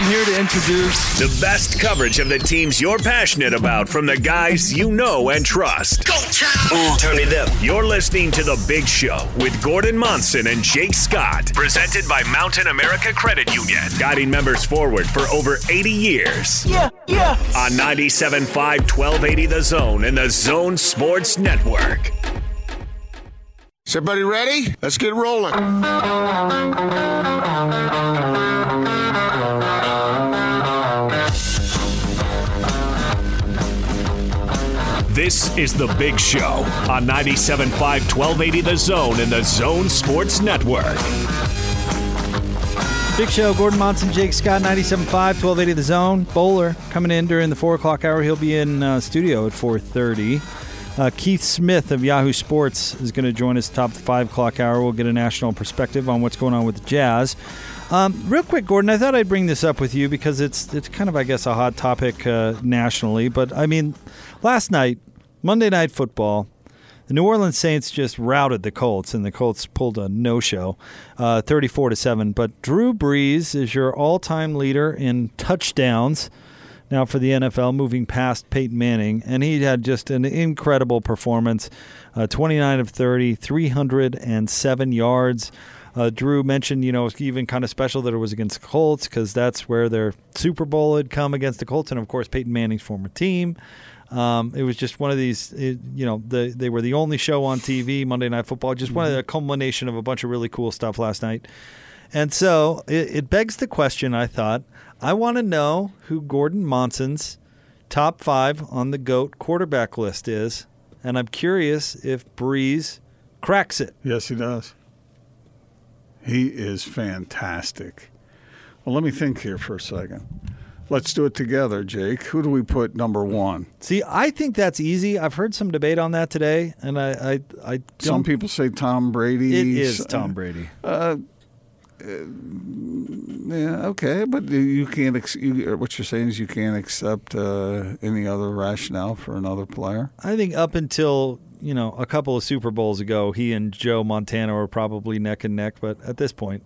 I'm here to introduce The best coverage of the teams you're passionate about from the guys you know and trust. Go, Turn it up. You're listening to The Big Show with Gordon Monson and Jake Scott. Presented by Mountain America Credit Union. Guiding members forward for over 80 years. Yeah, yeah. On 97.5 1280 The Zone and the Zone Sports Network. Is everybody ready? Let's get rolling. This is The Big Show on 97.5 1280 The Zone and the Zone Sports Network. Big Show, Gordon Monson, Jake Scott, 97.5, 1280 The Zone. Bowler coming in during the 4 o'clock hour. He'll be in uh, studio at 4.30. Uh, Keith Smith of Yahoo Sports is going to join us top the 5 o'clock hour. We'll get a national perspective on what's going on with the Jazz. Um, real quick, Gordon, I thought I'd bring this up with you because it's it's kind of, I guess, a hot topic uh, nationally. But, I mean, last night, Monday Night Football, the New Orleans Saints just routed the Colts, and the Colts pulled a no-show, uh, 34 to seven. But Drew Brees is your all-time leader in touchdowns now for the NFL, moving past Peyton Manning, and he had just an incredible performance, uh, 29 of 30, 307 yards. Uh, Drew mentioned, you know, even kind of special that it was against the Colts because that's where their Super Bowl had come against the Colts, and of course Peyton Manning's former team. Um, it was just one of these, it, you know, the, they were the only show on TV, Monday Night Football, just one of the culmination of a bunch of really cool stuff last night. And so it, it begs the question, I thought, I want to know who Gordon Monson's top five on the GOAT quarterback list is. And I'm curious if Brees cracks it. Yes, he does. He is fantastic. Well, let me think here for a second. Let's do it together, Jake. Who do we put number one? See, I think that's easy. I've heard some debate on that today, and I, I, I Some people say Tom Brady. it is Tom Brady. Uh, Yeah, okay, but you can't. Ex- you, what you're saying is you can't accept uh, any other rationale for another player. I think up until you know a couple of Super Bowls ago, he and Joe Montana were probably neck and neck. But at this point,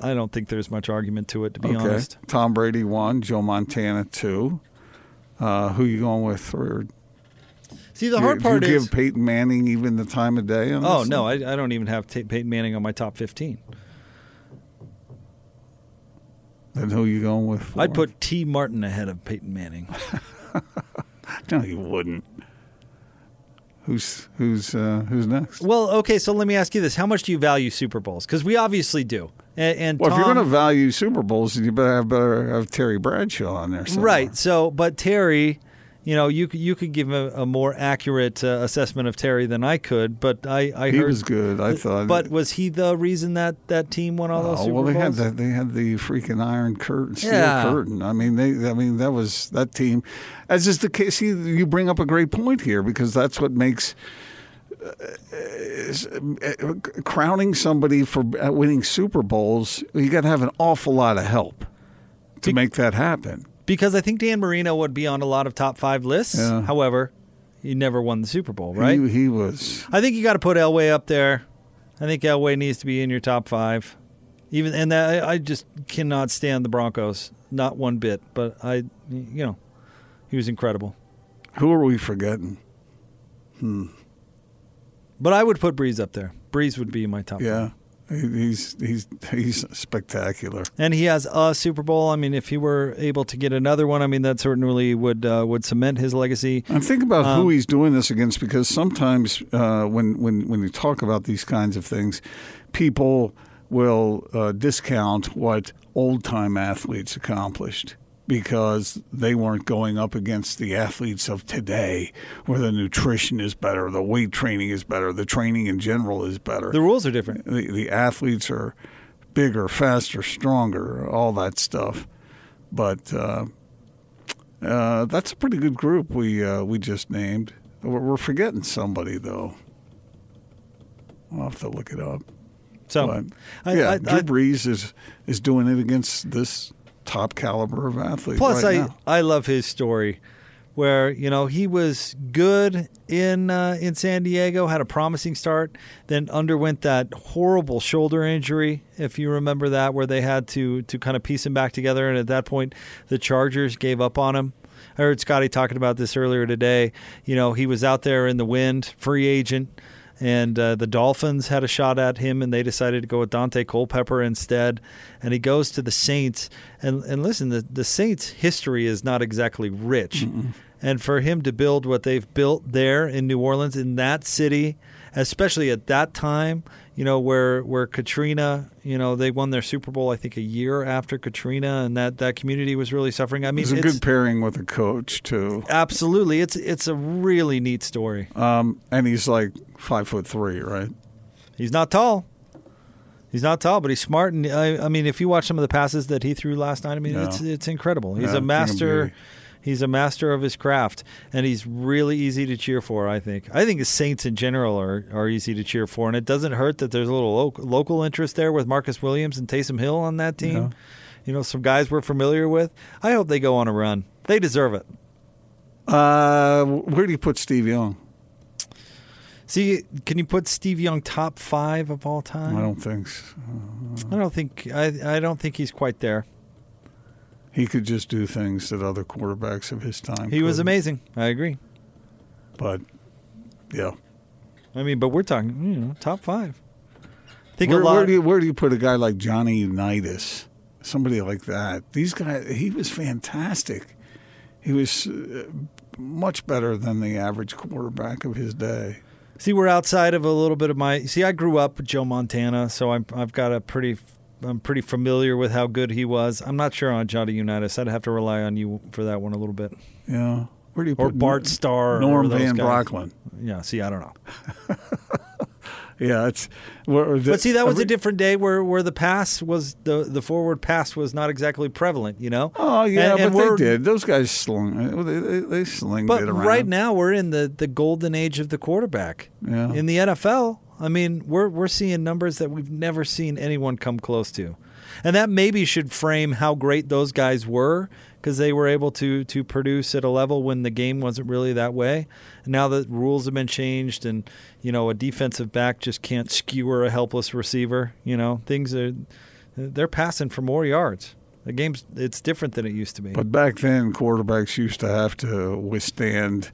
I don't think there's much argument to it. To be okay, honest, Tom Brady one, Joe Montana two. Uh, who you going with see the You- hard do part you is give Peyton Manning even the time of day? On oh no? I, I don't even have Ta- Peyton Manning on my top fifteen. Then who you going with? I'd put T Martin ahead of Peyton Manning. No, you wouldn't. Who's who's uh, who's next? well, okay, so let me ask you this: How much do you value Super Bowls? Because we obviously do. And, and Well, if you're going to value Super Bowls, you better have, better have Terry Bradshaw on there. somewhere. Right. So, but Terry, you know, you could- you could give a, a more accurate uh, assessment of Terry than I could. But I, I He heard was good. I thought. But was he the reason that that team won all those Oh, Super well, they had Bowls? the, they had the freaking iron curtain, steel Yeah. curtain. I mean, they. I mean, that was that team. As is the case, see, you bring up a great point here because that's what makes crowning somebody for uh, winning Super Bowls. You got to have an awful lot of help to Be- make that happen. because I think Dan Marino would be on a lot of top five lists. Yeah. However, he never won the Super Bowl, right? He, he was. I think you got to put Elway up there. I think Elway needs to be in your top five. Even and that, I just cannot stand the Broncos, not one bit. But I, you know, he was incredible. Who are we forgetting? But I would put Brees up there. Brees would be my top. Yeah. He's he's he's spectacular. and he has a Super Bowl. I mean, if he were able to get another one, I mean, that certainly would uh, would cement his legacy. And think about Um, who he's doing this against, because sometimes uh, when when when you talk about these kinds of things, people will uh, discount what old time athletes accomplished because they weren't going up against the athletes of today, where the nutrition is better, the weight training is better, the training in general is better. The rules are different. the, the athletes are bigger, faster, stronger, all that stuff. But uh, uh, that's a pretty good group we uh, we just named. We're, we're forgetting somebody though. I'll have to look it up. So, But, I- yeah, I- Drew Brees is is doing it against this top caliber of athlete. plus, right I now. I love his story where you know he was good in uh, in San Diego, had a promising start, then underwent that horrible shoulder injury, if you remember that, where they had to to kind of piece him back together, and at that point, the Chargers gave up on him. I heard Scotty talking about this earlier today. You know, he was out there in the wind, free agent and uh, the Dolphins had a shot at him, and they decided to go with Daunte Culpepper instead. And he goes to the Saints, and and listen, the the Saints' history is not exactly rich, Mm-mm. and for him to build what they've built there in New Orleans, in that city, especially at that time, you know, where where Katrina, you know, they won their Super Bowl, I think, a year after Katrina, and that that community was really suffering. I mean, it's a good pairing with a coach too. Absolutely, it's it's a really neat story. Um, and he's like five foot three, right? He's not tall. He's not tall, but he's smart. And I, I mean, if you watch some of the passes that he threw last night, I mean, yeah. it's it's incredible. He's yeah, a master He's a master of his craft, and he's really easy to cheer for. I think. I think the Saints in general are, are easy to cheer for, and it doesn't hurt that there's a little local, local interest there with Marcus Williams and Taysom Hill on that team. You know, some guys we're familiar with. I hope they go on a run. They deserve it. Uh, where do you put Steve Young? See, can you put Steve Young top five of all time? I don't think. So. I don't think. I I don't think he's quite there he could just do things that other quarterbacks of his time. He couldn't. was amazing. I agree. But yeah, I mean, but we're talking you know top five. think where, a lot. Where do you where do you put a guy like Johnny Unitas? Somebody like that. These guys. He was fantastic. He was uh, much better than the average quarterback of his day. See, we're outside of a little bit of my. See, I grew up with Joe Montana, so i have got a pretty I'm pretty familiar with how good he was. I'm not sure on Johnny Unitas. I'd have to rely on you for that one a little bit. Yeah. Where do you or put Bart Starr? Norm Van Brocklin. Yeah. See, I don't know. yeah, it's. The, but see, that was a different day where, where the pass was the the forward pass was not exactly prevalent. You know. Oh yeah, and, and but they did. Those guys slung. They, they, they slinged but it around. But right now we're in the the golden age of the quarterback. Yeah. In the NFL, I mean, we're we're seeing numbers that we've never seen anyone come close to, and that maybe should frame how great those guys were because they were able to to produce at a level when the game wasn't really that way. And now that rules have been changed, and you know, a defensive back just can't skewer a helpless receiver. You know, things are they're passing for more yards. The game's it's different than it used to be. But back then, quarterbacks used to have to withstand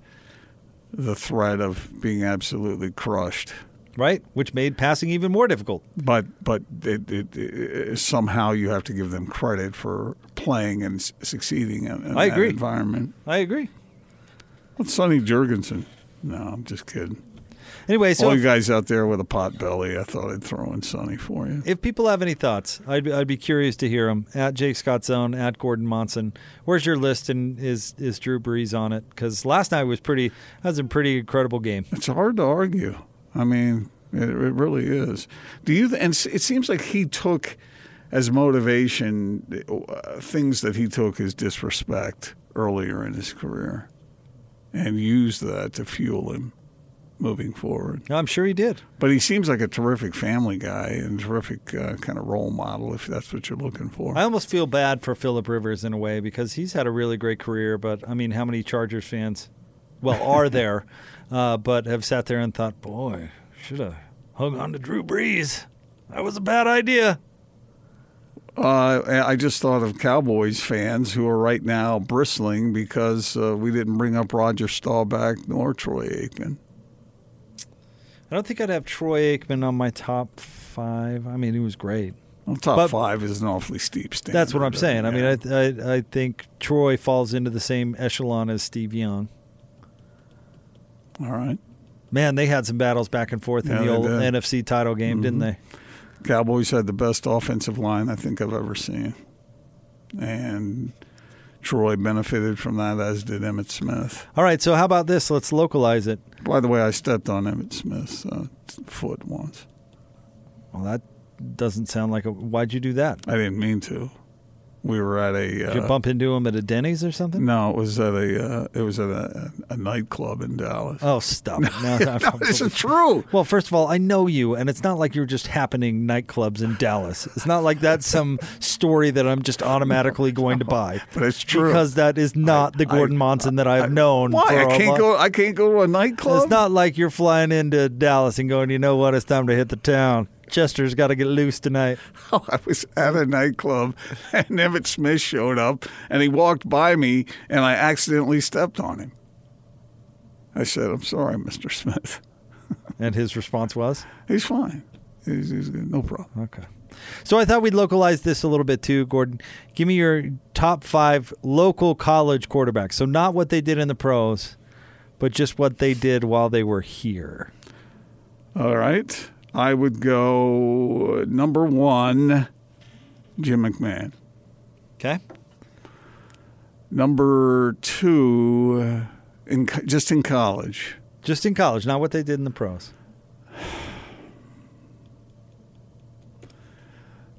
the threat of being absolutely crushed right? Which made passing even more difficult. But but it, it, it, somehow you have to give them credit for playing and succeeding in, in I agree. that environment. I agree. What's Sonny Jurgensen? No, I'm just kidding. Anyway, so all you guys out there with a pot belly, I thought I'd throw in Sonny for you. If people have any thoughts, I'd be, I'd be curious to hear them. At Jake Scott Zone, at Gordon Monson. Where's your list, and is is Drew Brees on it? Because last night was pretty. That was a pretty incredible game. It's hard to argue. I mean, it, it really is. Do you? And it seems like he took as motivation uh, things that he took as disrespect earlier in his career, and used that to fuel him moving forward. I'm sure he did. But he seems like a terrific family guy and terrific uh, kind of role model, if that's what you're looking for. I almost feel bad for Philip Rivers in a way because he's had a really great career. But I mean, how many Chargers fans, well, are there, uh, but have sat there and thought, boy, should have hung on to Drew Brees. That was a bad idea. Uh, I just thought of Cowboys fans who are right now bristling because uh, we didn't bring up Roger Staubach nor Troy Aikman. I don't think I'd have Troy Aikman on my top five. I mean, he was great. Well, top but five is an awfully steep standard. That's what I'm saying. Yeah. I mean, I, I, I think Troy falls into the same echelon as Steve Young. All right. Man, they had some battles back and forth yeah, in the old did. NFC title game, mm-hmm. didn't they? Cowboys had the best offensive line I think I've ever seen. And Troy benefited from that, as did Emmitt Smith. All right, so how about this? Let's localize it. By the way, I stepped on Emmitt Smith's uh, foot once. Well, that doesn't sound like a. Why'd you do that? I didn't mean to. We were at a. Did you Uh, bump into him at a Denny's or something? no, it was at a. Uh, it was at a, a nightclub in Dallas. Oh, stop it! No, no, no, this is true. Well, first of all, I know you, and it's not like you're just happening nightclubs in Dallas. It's not like that's some story that I'm just automatically going to buy. But it's true. because that is not the Gordon Monson that I've known. Why? I can't go. I can't go to a nightclub. It's not like you're flying into Dallas and going, you know what? It's time to hit the town. Chester's got to get loose tonight. Oh, I was at a nightclub, and Emmitt Smith showed up, and he walked by me, and I accidentally stepped on him. I said, "I'm sorry, Mr. Smith. And his response was, He's fine. He's, he's good. No problem." okay. So I thought we'd localize this a little bit too, Gordon. Give me your top five local college quarterbacks. So not what they did in the pros, but just what they did while they were here. All right. I would go uh, number one, Jim McMahon. Okay. Number two, uh, in just in college. Just in college, not what they did in the pros.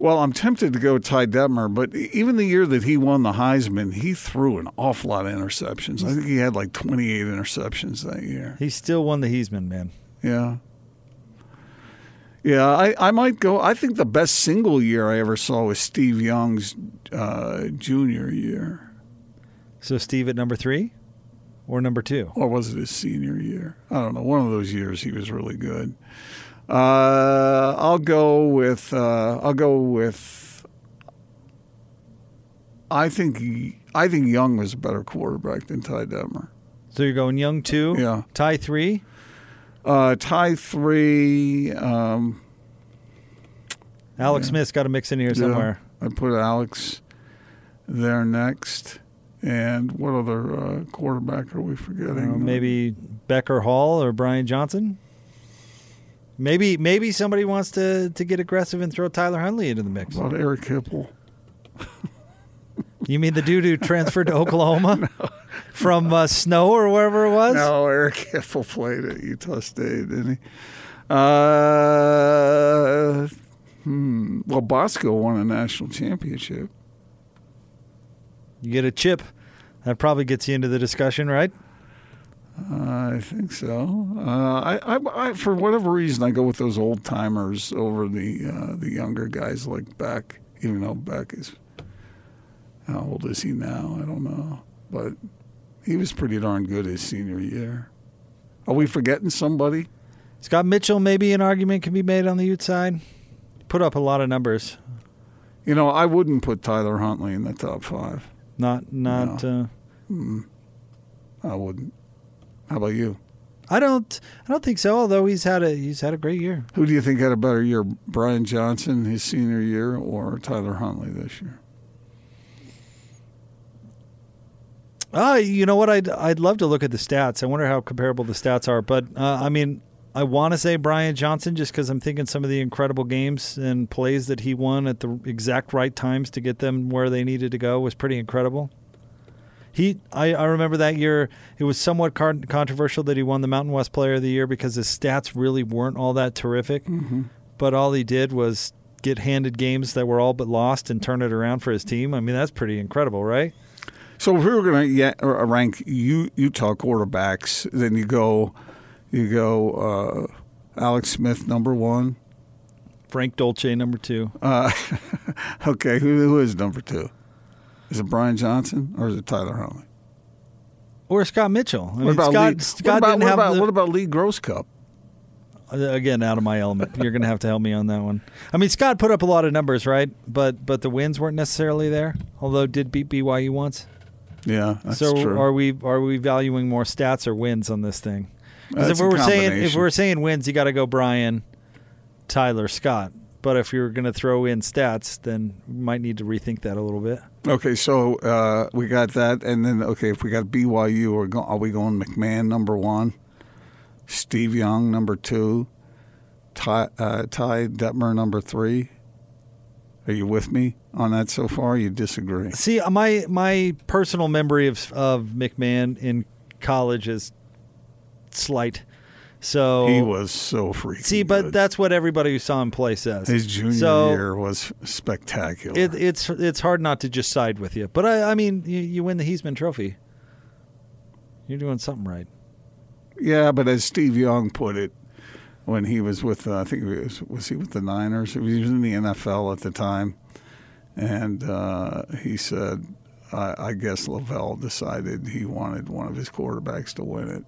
Well, I'm tempted to go Ty Detmer, but even the year that he won the Heisman, he threw an awful lot of interceptions. I think he had like 28 interceptions that year. He still won the Heisman, man. Yeah. Yeah, I, I might go. I think the best single year I ever saw was Steve Young's uh, junior year. So Steve at number three or number two? Or was it his senior year? I don't know. One of those years he was really good. Uh, I'll go with. Uh, I'll go with. I think he, I think Young was a better quarterback than Ty Detmer. So you're going Young two, Yeah. Ty three. Uh, Ty three. Um, Alex Yeah. Smith's got a mix in here yeah, somewhere. I put Alex there next. And what other uh, quarterback are we forgetting? Uh, maybe Becker Hall or Brian Johnson. Maybe maybe somebody wants to to get aggressive and throw Tyler Huntley into the mix. What about Eric Hipple? You mean the dude who transferred to Oklahoma from uh, Snow or wherever it was? No, Eric Hipple played at Utah State, didn't he? Uh, hmm. Well, Bosco won a national championship. You get a chip. That probably gets you into the discussion, right? I think so. Uh, I, I, I, for whatever reason, I go with those old timers over the uh, the younger guys like Beck. Even though Beck is, how old is he now? I don't know, but he was pretty darn good his senior year. Are we forgetting somebody? Scott Mitchell, maybe an argument can be made on the Ute side. Put up a lot of numbers. You know, I wouldn't put Tyler Huntley in the top five. Not not. Uh, I wouldn't. How about you? I don't. I don't think so. Although he's had a he's had a great year. Who do you think had a better year, Brian Johnson his senior year or Tyler Huntley this year? Uh, you know what? I'd I'd love to look at the stats. I wonder how comparable the stats are. But uh, I mean, I want to say Brian Johnson just because I'm thinking some of the incredible games and plays that he won at the exact right times to get them where they needed to go was pretty incredible. He, I, I remember that year. It was somewhat controversial that he won the Mountain West Player of the Year because his stats really weren't all that terrific. But all he did was get handed games that were all but lost and turn it around for his team. I mean, that's pretty incredible, right? So if we were going to uh, rank U, Utah quarterbacks, then you go, you go uh, Alex Smith number one. Frank Dolce, number two. Uh, okay, who, who is number two? Is it Brian Johnson or is it Tyler Huntley? Or Scott Mitchell. I mean, What about Scott, Lee, Scott what about, what about, the, what about Lee Grosscup? Uh, again out of my element. You're going to have to help me on that one. I mean, Scott put up a lot of numbers, right? But but the wins weren't necessarily there. Although did beat BYU once. Yeah, that's so true. are we are we valuing more stats or wins on this thing? Because if we were saying if we were saying wins, you got to go Brian, Tyler, Scott. But if you're going to throw in stats, then we might need to rethink that a little bit. Okay, so uh, we got that, and then okay, if we got BYU, are, go, are we going McMahon number one, Steve Young number two, Ty, uh, Ty Detmer number three? Are you with me on that so far? You disagree? See, uh, my my personal memory of of McMahon in college is slight. So He was so freaky. See, but good. that's what everybody who saw him play says. his junior so year was spectacular. It, it's it's hard not to just side with you. But I, I mean, you, you win the Heisman Trophy. You're doing something right. Yeah, but as Steve Young put it, when he was with, uh, I think it was was he with the Niners? He was in the NFL at the time, and uh, he said, I, "I guess LaVell decided he wanted one of his quarterbacks to win it."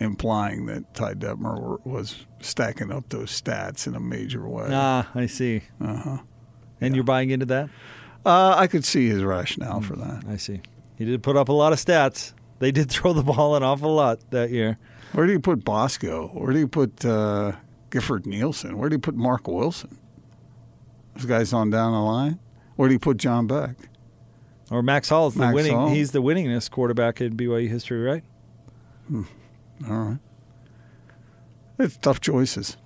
Implying that Ty Detmer were- was stacking up those stats in a major way. Ah, I see. Uh huh. And you're buying into that? Uh, I could see his rationale for that. I see. He did put up a lot of stats. They did throw the ball an awful lot that year. Where do you put Bosco? Where do you put uh, Gifford Nielsen? Where do you put Mark Wilson? Those guys on down the line. Where do you put John Beck? Or Max Hall's the Max winning. Hall. He's the winningest quarterback in BYU history, right? All right. It's tough choices.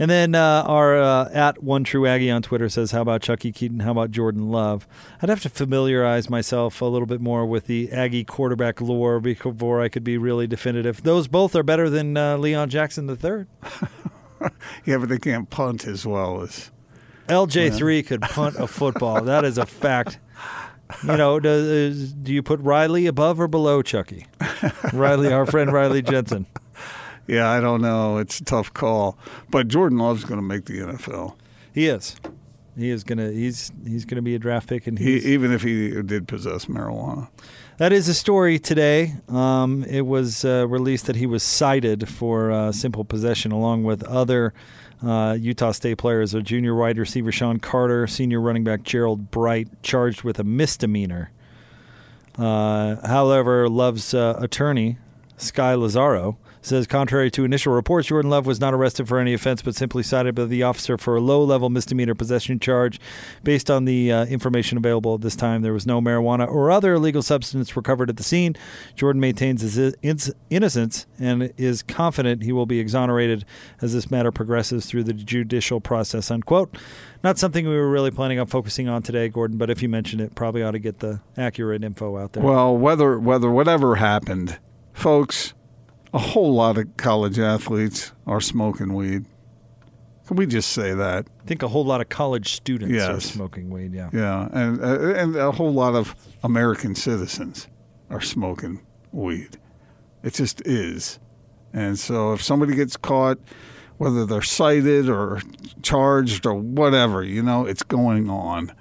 And then uh, our uh, at one true Aggie on Twitter says, "How about Chuckie Keeton? How about Jordan Love?" I'd have to familiarize myself a little bit more with the Aggie quarterback lore before I could be really definitive. Those both are better than uh, Leon Jackson III. Yeah, but they can't punt as well as. LJ three could punt a football. that is a fact. You know, does, do you put Riley above or below Chucky? Riley, our friend Riley Jensen. Yeah, I don't know. It's a tough call. But Jordan Love's going to make the NFL, He is. He is gonna. He's he's gonna be a draft pick, and he, even if he did possess marijuana. That is a story today. Um, it was uh, released that he was cited for uh, simple possession along with other uh, Utah State players. A junior wide receiver Sean Carter, senior running back Gerold Bright, charged with a misdemeanor. Uh, however, Love's uh, attorney, Skye Lazaro, says contrary to initial reports, Jordan Love was not arrested for any offense, but simply cited by the officer for a low-level misdemeanor possession charge. Based on the uh, information available at this time, there was no marijuana or other illegal substance recovered at the scene. Jordan maintains his in- innocence and is confident he will be exonerated as this matter progresses through the judicial process. Unquote. Not something we were really planning on focusing on today, Gordon. But if you mention it, probably ought to get the accurate info out there. Well, whether whether whatever happened, folks, a whole lot of college athletes are smoking weed. Can we just say that? I think a whole lot of college students are smoking weed. Yeah. Yeah, and uh, and a whole lot of American citizens are smoking weed. It just is, and so if somebody gets caught, whether they're cited or charged or whatever, you know, it's going on.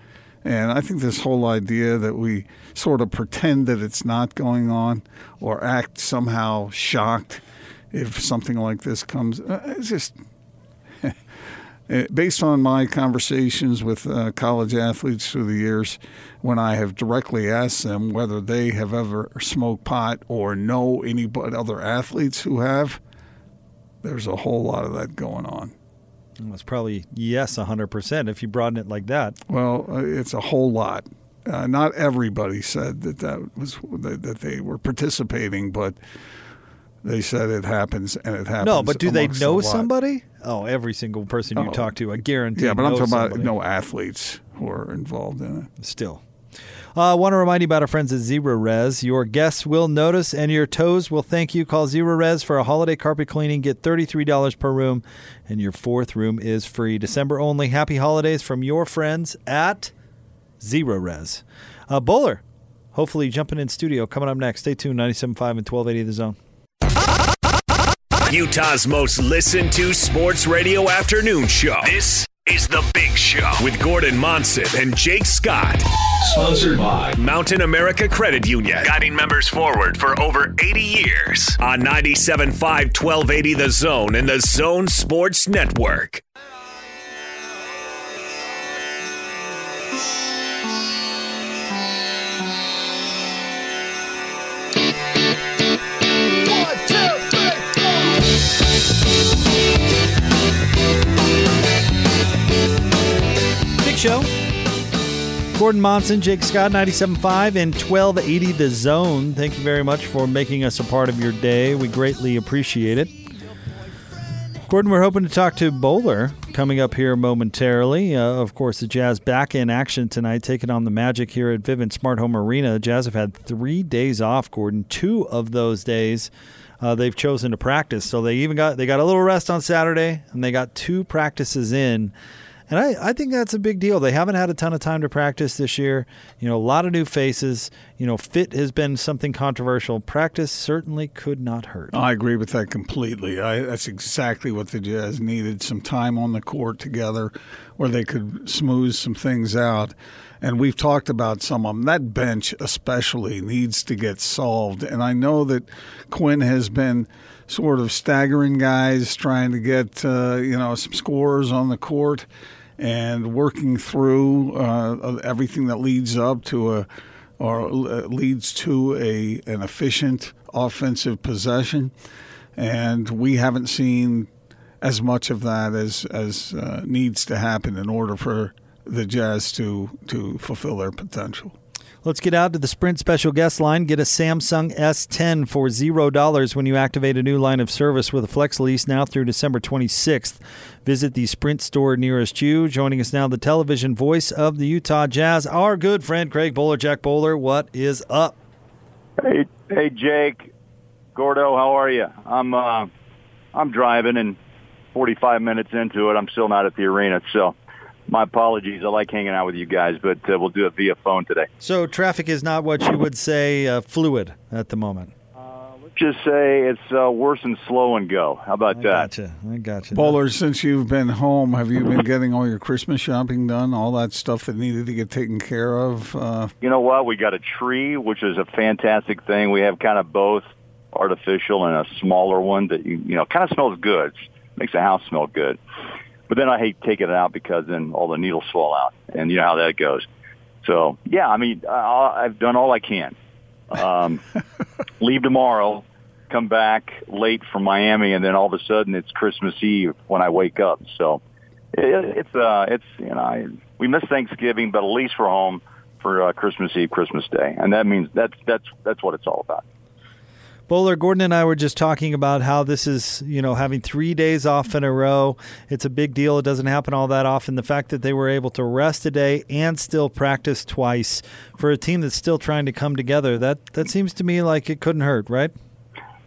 And I think this whole idea that we sort of pretend that it's not going on or act somehow shocked if something like this comes, uh, it's just uh, based on my conversations with uh, college athletes through the years, when I have directly asked them whether they have ever smoked pot or know any but other athletes who have, there's a whole lot of that going on. Well, it's probably yes, 100% if you broaden it like that. Well, uh, it's a whole lot. Uh, not everybody said that that was that, they were participating, but they said it happens and it happens. No, but do they know somebody? Oh, every single person you Oh. talk to, I guarantee. Yeah, but I'm talking about no athletes who are involved in it. Still. Uh, I want to remind you about our friends at Zerorez. Your guests will notice and your toes will thank you. Call Zerorez for a holiday carpet cleaning. Get $33 per room, and your fourth room is free. December only. Happy holidays from your friends at Zerorez. Uh, Bowler, hopefully jumping in studio coming up next. Stay tuned, 97.5 and 1280 The Zone. Utah's most listened to sports radio afternoon show. This is The Big Show with Gordon Monson and Jake Scott. Sponsored by Mountain America Credit Union, guiding members forward for over 80 years. On 97.5 1280 The Zone and the Zone Sports Network. Show. Gordon Monson, Jake Scott, 97.5 and 1280 The Zone. Thank you very much for making us a part of your day. We greatly appreciate it. Gordon, we're hoping to talk to Bowler coming up here momentarily. Uh, of course, the Jazz back in action tonight, taking on the Magic here at Vivint Smart Home Arena. The Jazz have had three days off, Gordon. Two of those days uh, they've chosen to practice. So they even got they got a little rest on Saturday, and they got two practices in. And I, I think that's a big deal. They haven't had a ton of time to practice this year. You know, a lot of new faces. You know, fit has been something controversial. Practice certainly could not hurt. I agree with that completely. I, that's exactly what the Jazz needed some time on the court together where they could smooth some things out. And we've talked about some of them. That bench, especially, needs to get solved. And I know that Quinn has been sort of staggering guys, trying to get, uh, you know, some scores on the court and working through uh, everything that leads up to a or leads to a an efficient offensive possession, and we haven't seen as much of that as as uh, needs to happen in order for the Jazz to to fulfill their potential. Let's get out to the Sprint special guest line. Get a Samsung S10 for $0 when you activate a new line of service with a flex lease now through December 26th. Visit the Sprint store nearest you. Joining us now, the television voice of the Utah Jazz, our good friend Craig Bowler. Jack Bowler, what is up? Hey, hey, Jake, Gordo, how are you? I'm uh, I'm driving and 45 minutes into it, I'm still not at the arena, so my apologies. I like hanging out with you guys, but uh, we'll do it via phone today. So traffic is not what you would say uh, fluid at the moment. Uh, let's just say it's uh, worse than slow and go. How about I that? Gotcha. I gotcha. Bowler, since you've been home, have you been getting all your Christmas shopping done? All that stuff that needed to get taken care of? Uh, you know what? We got a tree, which is a fantastic thing. We have kind of both artificial and a smaller one that you you know kind of smells good. makes the house smell good. But then I hate taking it out because then all the needles fall out, and you know how that goes. So yeah, I mean, I, I've done all I can. Um, leave tomorrow, come back late from Miami, and then all of a sudden it's Christmas Eve when I wake up. So it, it's uh, it's you know I, we miss Thanksgiving, but at least we're home for uh, Christmas Eve, Christmas Day, and that means that's that's that's what it's all about. Bowler, Gordon and I were just talking about how this is, you know, having three days off in a row. It's a big deal. It doesn't happen all that often. The fact that they were able to rest a day and still practice twice for a team that's still trying to come together, that, that seems to me like it couldn't hurt, right?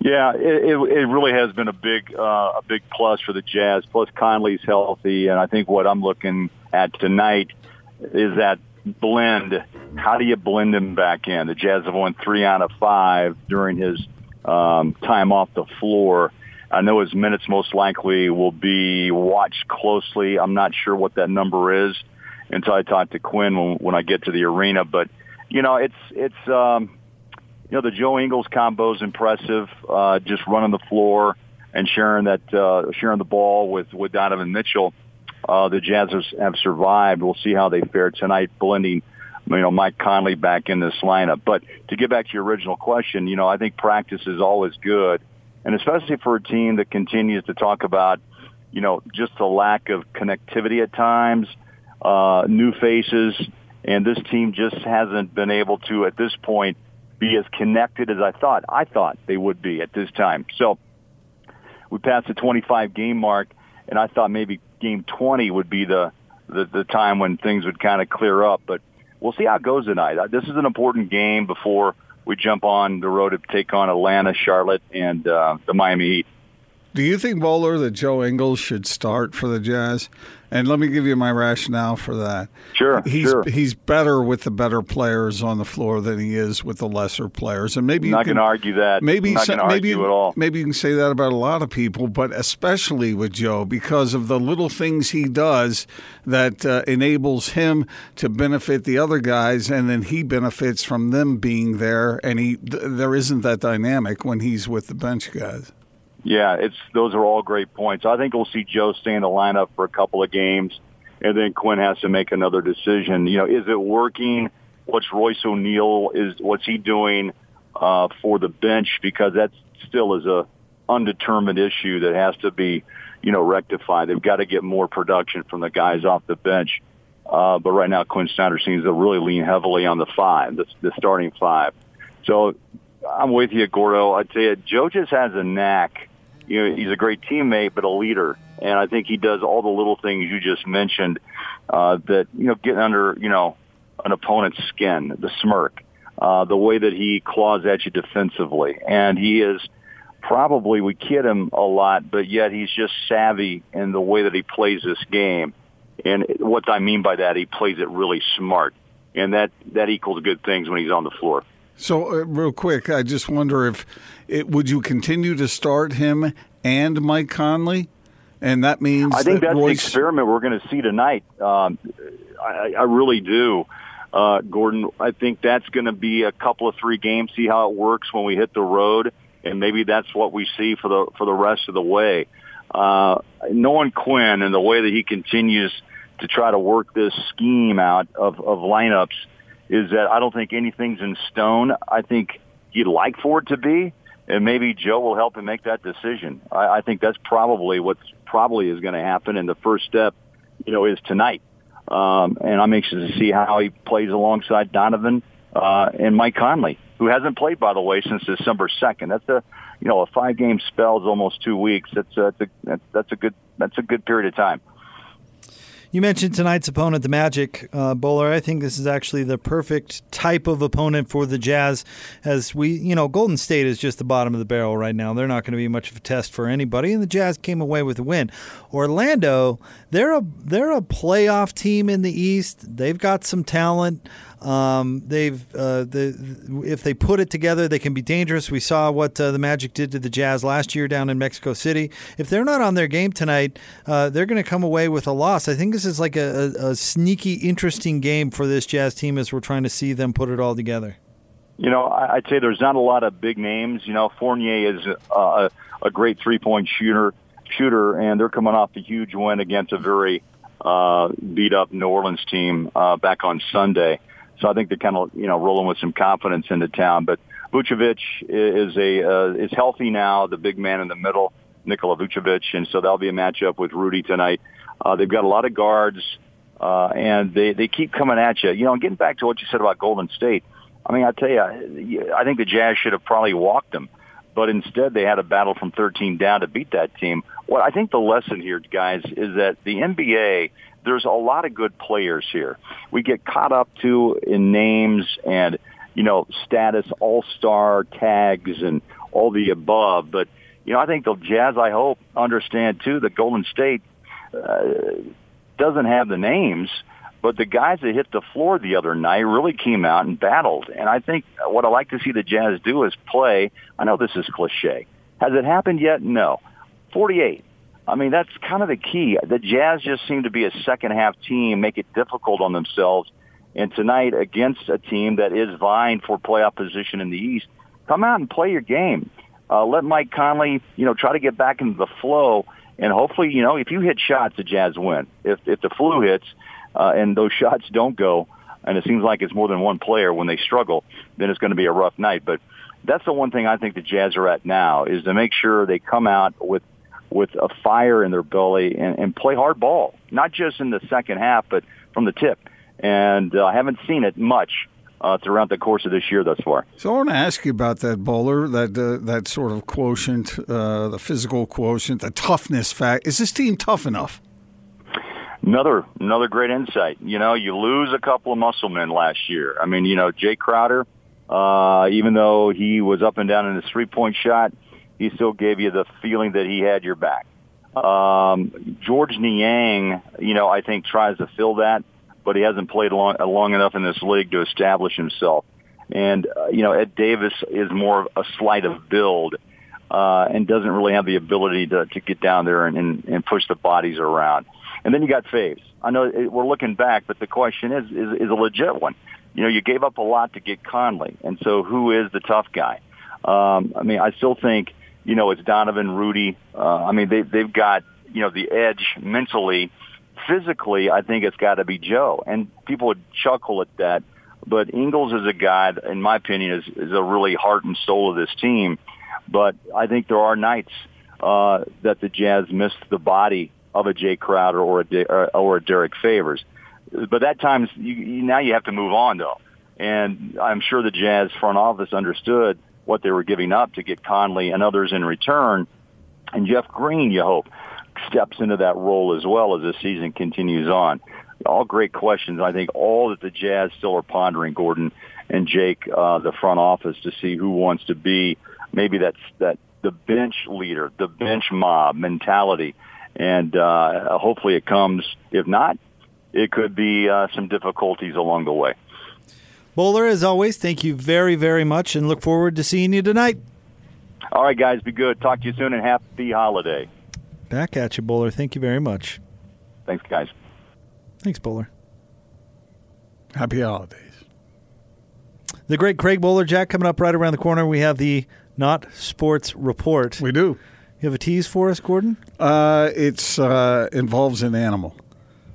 Yeah, it, it, really has been a big uh, a big plus for the Jazz. Plus Conley's healthy, and I think what I'm looking at tonight is that blend. How do you blend him back in? The Jazz have won three out of five during his um, time off the floor. I know his minutes most likely will be watched closely. I'm not sure what that number is until I talk to Quinn when, when I get to the arena. But you know, it's it's um, you know the Joe Ingles combo is impressive. Uh, just running the floor and sharing that uh, sharing the ball with with Donovan Mitchell. Uh, the Jazz have survived. We'll see how they fare tonight, blending you know, Mike Conley back in this lineup. But to get back to your original question, you know, I think practice is always good. And especially for a team that continues to talk about, you know, just the lack of connectivity at times, uh, new faces, and this team just hasn't been able to, at this point, be as connected as I thought. I thought they would be at this time. So we passed the 25 game mark, and I thought maybe game 20 would be the, the, the time when things would kind of clear up. But we'll see how it goes tonight. Uh, this is an important game before we jump on the road to take on Atlanta, Charlotte, and uh, the Miami Heat. Do you think Bowler that Joe Ingles should start for the Jazz? And let me give you my rationale for that. Sure, he's sure. he's better with the better players on the floor than he is with the lesser players, and maybe I'm not going to argue that. Maybe I'm not so, maybe at all. maybe you can say that about a lot of people, but especially with Joe because of the little things he does that uh, enables him to benefit the other guys, and then he benefits from them being there, and he th- there isn't that dynamic when he's with the bench guys. Yeah, it's those are all great points. I think we'll see Joe stay in the lineup for a couple of games, and then Quinn has to make another decision. You know, is it working? What's Royce O'Neale is? What's he doing uh, for the bench? Because that still is a undetermined issue that has to be, you know, rectified. They've got to get more production from the guys off the bench. Uh, but right now, Quinn Snyder seems to really lean heavily on the five, the, the starting five. So I'm with you, Gordo. I tell you, Joe just has a knack you know, he's a great teammate, but a leader. And I think he does all the little things you just mentioned uh, that, you know, getting under, you know, an opponent's skin, the smirk, uh, the way that he claws at you defensively. And he is probably, we kid him a lot, but yet he's just savvy in the way that he plays this game. And what I mean by that, he plays it really smart. And that, that equals good things when he's on the floor. So, uh, real quick, I just wonder if it, would you continue to start him and Mike Conley, and that means I think that that's Royce... the experiment we're going to see tonight. Um, I, I really do, uh, Gordon. I think that's going to be a couple of three games. See how it works when we hit the road, and maybe that's what we see for the for the rest of the way. Uh, knowing Quinn and the way that he continues to try to work this scheme out of, of lineups is that I don't think anything's in stone. I think you'd like for it to be, and maybe Joe will help him make that decision. I, I think that's probably what probably is going to happen. And the first step, you know, is tonight. Um, and I'm anxious to see how he plays alongside Donovan uh, and Mike Conley, who hasn't played, by the way, since December 2nd. That's a, you know, a five-game spell is almost two weeks. That's a, that's a, that's a good that's a good period of time. You mentioned tonight's opponent, the Magic uh, Bowler. I think this is actually the perfect type of opponent for the Jazz, as we, you know, Golden State is just the bottom of the barrel right now. They're not going to be much of a test for anybody, and the Jazz came away with a win. Orlando, they're a they're a playoff team in the East. They've got some talent. Um, they've uh, the, if they put it together, they can be dangerous. We saw what uh, the Magic did to the Jazz last year down in Mexico City. If they're not on their game tonight, uh, they're going to come away with a loss. I think this is like a, a, a, sneaky, interesting game for this Jazz team as we're trying to see them put it all together. You know, I'd say there's not a lot of big names. You know, Fournier is uh, a, a great three-point shooter, shooter, and they're coming off a huge win against a very uh, beat up New Orleans team uh, back on Sunday. So I think they're kind of you know rolling with some confidence into town. But Vucevic is a uh, is healthy now, the big man in the middle, Nikola Vucevic, and so that'll be a matchup with Rudy tonight. Uh, they've got a lot of guards, uh, and they they keep coming at you. You know, getting back to what you said about Golden State. I mean, I tell you, I think the Jazz should have probably walked them, but instead they had a battle from 13 down to beat that team. What I think the lesson here, guys, is that the NBA there's a lot of good players here. We get caught up too in names and, you know, status, all-star tags and all the above. But, you know, I think the Jazz, I hope, understand too that Golden State uh, doesn't have the names, but the guys that hit the floor the other night really came out and battled. And I think what I like to see the Jazz do is play. I know this is cliche. Has it happened yet? No. 48. I mean, that's kind of the key. The Jazz just seem to be a second half team, make it difficult on themselves. And tonight, against a team that is vying for playoff position in the East, come out and play your game. Uh, let Mike Conley, you know, try to get back into the flow. And hopefully, you know, if you hit shots, the Jazz win. If if the flu hits uh, and those shots don't go, and it seems like it's more than one player when they struggle, then it's going to be a rough night. But that's the one thing I think the Jazz are at now is to make sure they come out with with a fire in their belly and, and play hard ball, not just in the second half, but from the tip. And uh, I haven't seen it much uh, throughout the course of this year thus far. So I want to ask you about that bowler, that uh, that sort of quotient, uh, the physical quotient, the toughness fact. Is this team tough enough? Another another great insight. You know, you lose a couple of muscle men last year. I mean, you know, Jae Crowder, uh, even though he was up and down in his three point shot, he still gave you the feeling that he had your back. Um, Georges Niang, you know, I think tries to fill that, but he hasn't played long, long enough in this league to establish himself. And, uh, you know, Ed Davis is more of a slight of build uh, and doesn't really have the ability to, to get down there and, and, and push the bodies around. And then you got Faves. I know it, we're looking back, but the question is, is, is a legit one. You know, you gave up a lot to get Conley, and so who is the tough guy? Um, I mean, I still think you know, it's Donovan, Rudy. Uh, I mean, they, they've got, you know, the edge mentally. Physically, I think it's got to be Joe. And people would chuckle at that. But Ingles is a guy, in my opinion, is, is a really heart and soul of this team. But I think there are nights uh, that the Jazz missed the body of a Jae Crowder or a, De- or a Derrick Favors. But that times, you, you, now you have to move on, though. And I'm sure the Jazz front office understood – what they were giving up to get Conley and others in return. And Jeff Green, you hope, steps into that role as well as the season continues on. All great questions. I think all that the Jazz still are pondering, Gordon and Jake, uh, the front office, to see who wants to be maybe that's that the bench leader, the bench mob mentality, and uh, hopefully it comes. If not, it could be uh, some difficulties along the way. Bowler, as always, thank you very, very much, and look forward to seeing you tonight. All right, guys, be good. Talk to you soon, and happy holiday. Back at you, Bowler. Thank you very much. Thanks, guys. Thanks, Bowler. Happy holidays. The great Craig Bolerjack coming up right around the corner. We have the Not Sports Report. We do. You have a tease for us, Gordon? Uh, it's uh, involves an animal.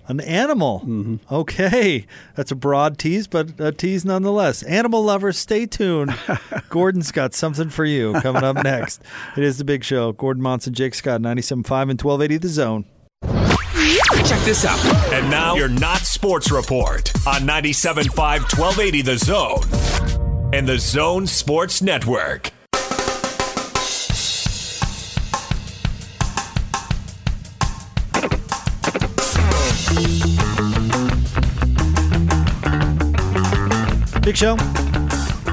An animal. Mm-hmm. Okay. That's a broad tease, but a tease nonetheless. Animal lovers, stay tuned. Gordon's got something for you coming up next. It is the big show. Gordon Monson, Jake Scott, 97.5 and 1280 The Zone. Check this out. And now your Not Sports Report on 97.5 1280 The Zone and The Zone Sports Network. Big show.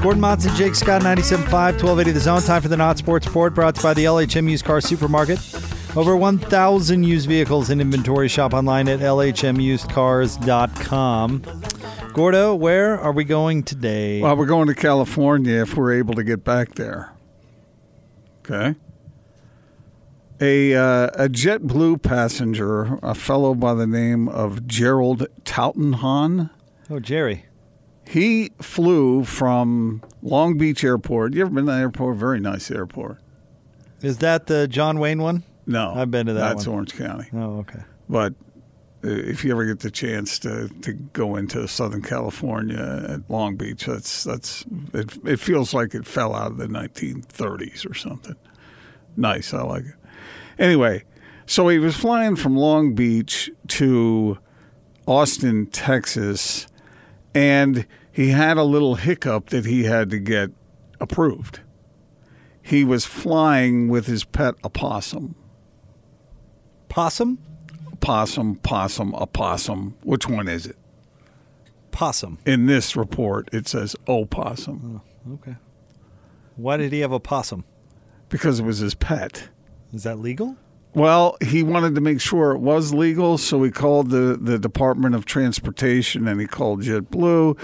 Gordon Monson, Jake Scott, 97.5, 1280 The Zone. Time for the Not Sports Report brought to you by the LHM Used Car Supermarket. Over 1,000 used vehicles in inventory. Shop online at lhmusedcars.com. Gordo, where are we going today? Well, we're going to California if we're able to get back there. Okay. A uh, a JetBlue passenger, a fellow by the name of Gerald Tautenhahn, oh, Jerry. He flew from Long Beach Airport. You ever been to that airport? Very nice airport. Is that the John Wayne one? No, I've been to that That's one. Orange County. Oh, okay. But uh, if you ever get the chance to, to go into Southern California at Long Beach, that's that's it, it feels like it fell out of the 1930s or something. Nice, I like it. Anyway, so he was flying from Long Beach to Austin, Texas, and he had a little hiccup that he had to get approved. He was flying with his pet opossum Possum? possum, possum, opossum. Which one is it? Possum. In this report, it says opossum oh, Okay. Why did he have a possum? because it was his pet. Is that legal? Well, he wanted to make sure it was legal, so he called the, the Department of Transportation and he called JetBlue,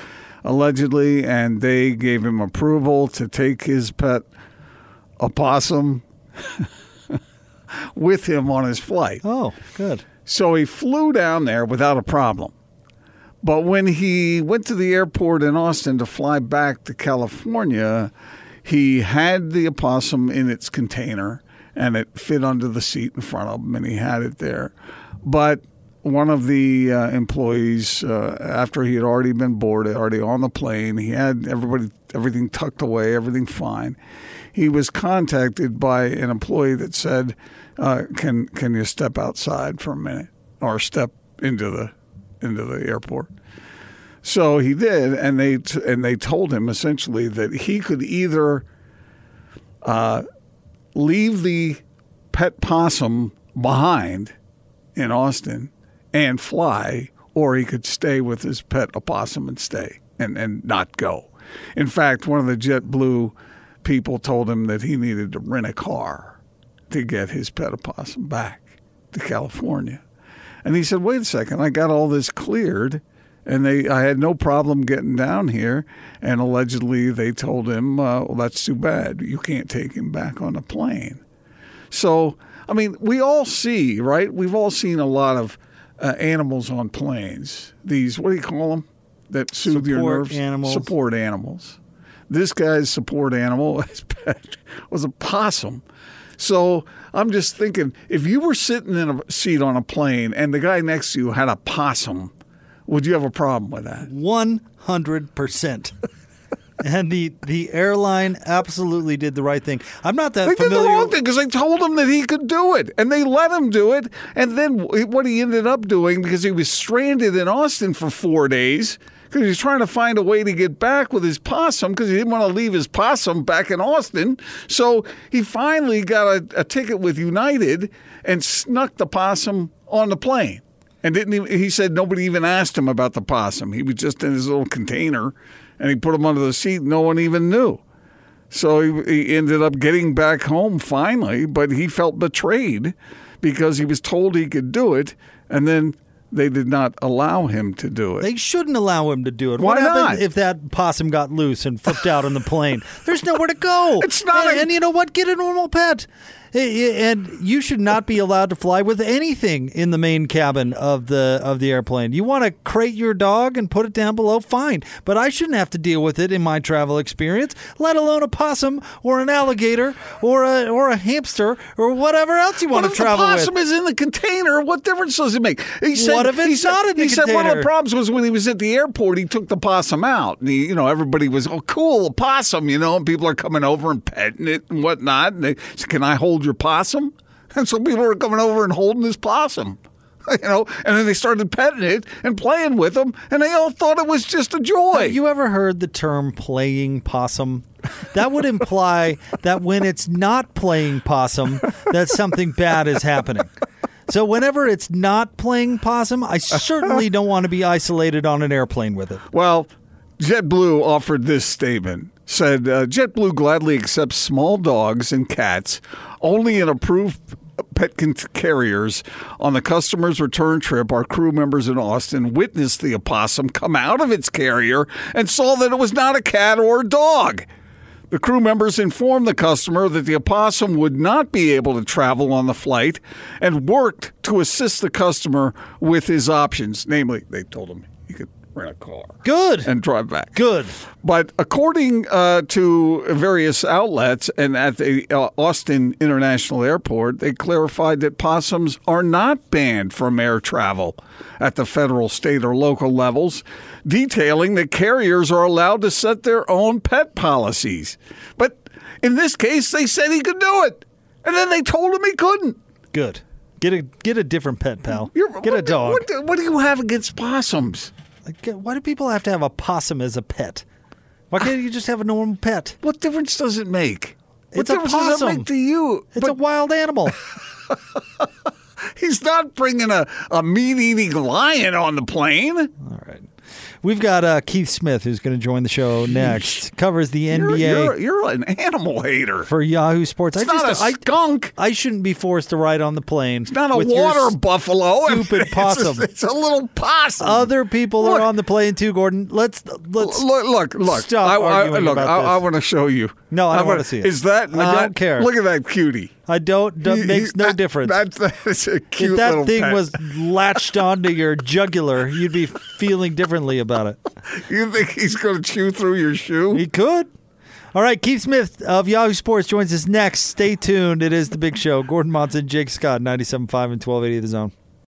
allegedly, and they gave him approval to take his pet opossum with him on his flight. Oh, good. So he flew down there without a problem. But when he went to the airport in Austin to fly back to California, he had the opossum in its container and it fit under the seat in front of him and he had it there. But one of the uh, employees, uh, after he had already been boarded, already on the plane, he had everybody, everything tucked away, everything fine. He was contacted by an employee that said, uh, "Can can you step outside for a minute or step into the into the airport?" So he did, and they t- and they told him essentially that he could either uh, leave the pet possum behind in Austin and fly, or he could stay with his pet opossum and stay and, and not go. In fact, one of the JetBlue people told him that he needed to rent a car to get his pet opossum back to California. And he said, "Wait a second, I got all this cleared." And they, I had no problem getting down here. And allegedly, they told him, uh, "Well, that's too bad. You can't take him back on a plane." So, I mean, we all see, right? We've all seen a lot of uh, animals on planes. These, what do you call them? That soothe your Support nerves. animals. Support animals. This guy's support animal, was a possum. So I'm just thinking, if you were sitting in a seat on a plane and the guy next to you had a possum, would you have a problem with that? One hundred percent. And the the airline absolutely did the right thing. I'm not that They did familiar. the wrong thing because they told him that he could do it, and they let him do it. And then what he ended up doing, because he was stranded in Austin for four days, because he was trying to find a way to get back with his possum because he didn't want to leave his possum back in Austin. So he finally got a, a ticket with United and snuck the possum on the plane. And didn't even, he said nobody even asked him about the possum. He was just in his little container and he put him under the seat. No one even knew. So he, he ended up getting back home finally, but he felt betrayed because he was told he could do it, and then they did not allow him to do it. They shouldn't allow him to do it. Why what not? happened if that possum got loose and flipped out on the plane? There's nowhere to go. It's not And, a- and you know what? Get a normal pet. And you should not be allowed to fly with anything in the main cabin of the of the airplane. You want to crate your dog and put it down below, fine. But I shouldn't have to deal with it in my travel experience, let alone a possum or an alligator or a or a hamster or whatever else you want to if the travel with. possum is in the container? What difference does it make? He said, What if he it's said, not in the He said one of the problems was when he was at the airport, he took the possum out. And he, you know, everybody was, oh, cool, a possum, you know, and people are coming over and petting it and whatnot. And they said, can I hold your possum? And so people were coming over and holding his possum. You know, and then they started petting it and playing with him, and they all thought it was just a joy. Have you ever heard the term playing possum? That would imply that when it's not playing possum, that something bad is happening. So whenever it's not playing possum, I certainly don't want to be isolated on an airplane with it. Well, JetBlue offered this statement. Said uh, JetBlue gladly accepts small dogs and cats only in approved pet carriers. On the customer's return trip, our crew members in Austin witnessed the opossum come out of its carrier and saw that it was not a cat or a dog. The crew members informed the customer that the opossum would not be able to travel on the flight and worked to assist the customer with his options. Namely, they told him rent a car Good. and drive back. Good. But according uh, to various outlets and at the uh, Austin International Airport, they clarified that possums are not banned from air travel at the federal, state, or local levels, detailing that carriers are allowed to set their own pet policies. But in this case, they said he could do it. And then they told him he couldn't. Good. Get a get a different pet, pal. You're- get a dog. What, what do you have against possums? Like, Why do people have to have a possum as a pet? Why can't you just have a normal pet? What difference does it make? What It's a difference does it possum. make to you? It's a wild animal. He's not bringing a, a meat eating lion on the plane. All right. We've got uh, Keith Smith who's going to join the show next. Covers the You're, NBA you're, you're an animal hater. for Yahoo Sports. It's I not just a I, skunk. I shouldn't be forced to ride on the plane. It's not a with water buffalo. stupid It's a- possum. It's a, little possum. Other people Look. are on the plane too, Gordon. Let's let's look, look, look. Stop I, I, look, about I. I want to show you. No, I don't wanna- wanna see it. Is that I not? don't care. Look at that cutie. I don't. That makes no that- difference. That's a cute if that little thing pet. was latched onto your jugular, you'd be feeling differently about it. You think he's going to chew through your shoe? He could. All right, Keith Smith of Yahoo Sports joins us next. Stay tuned. It is the big show. Gordon Monson, Jake Scott, 97.5 and 1280 The Zone.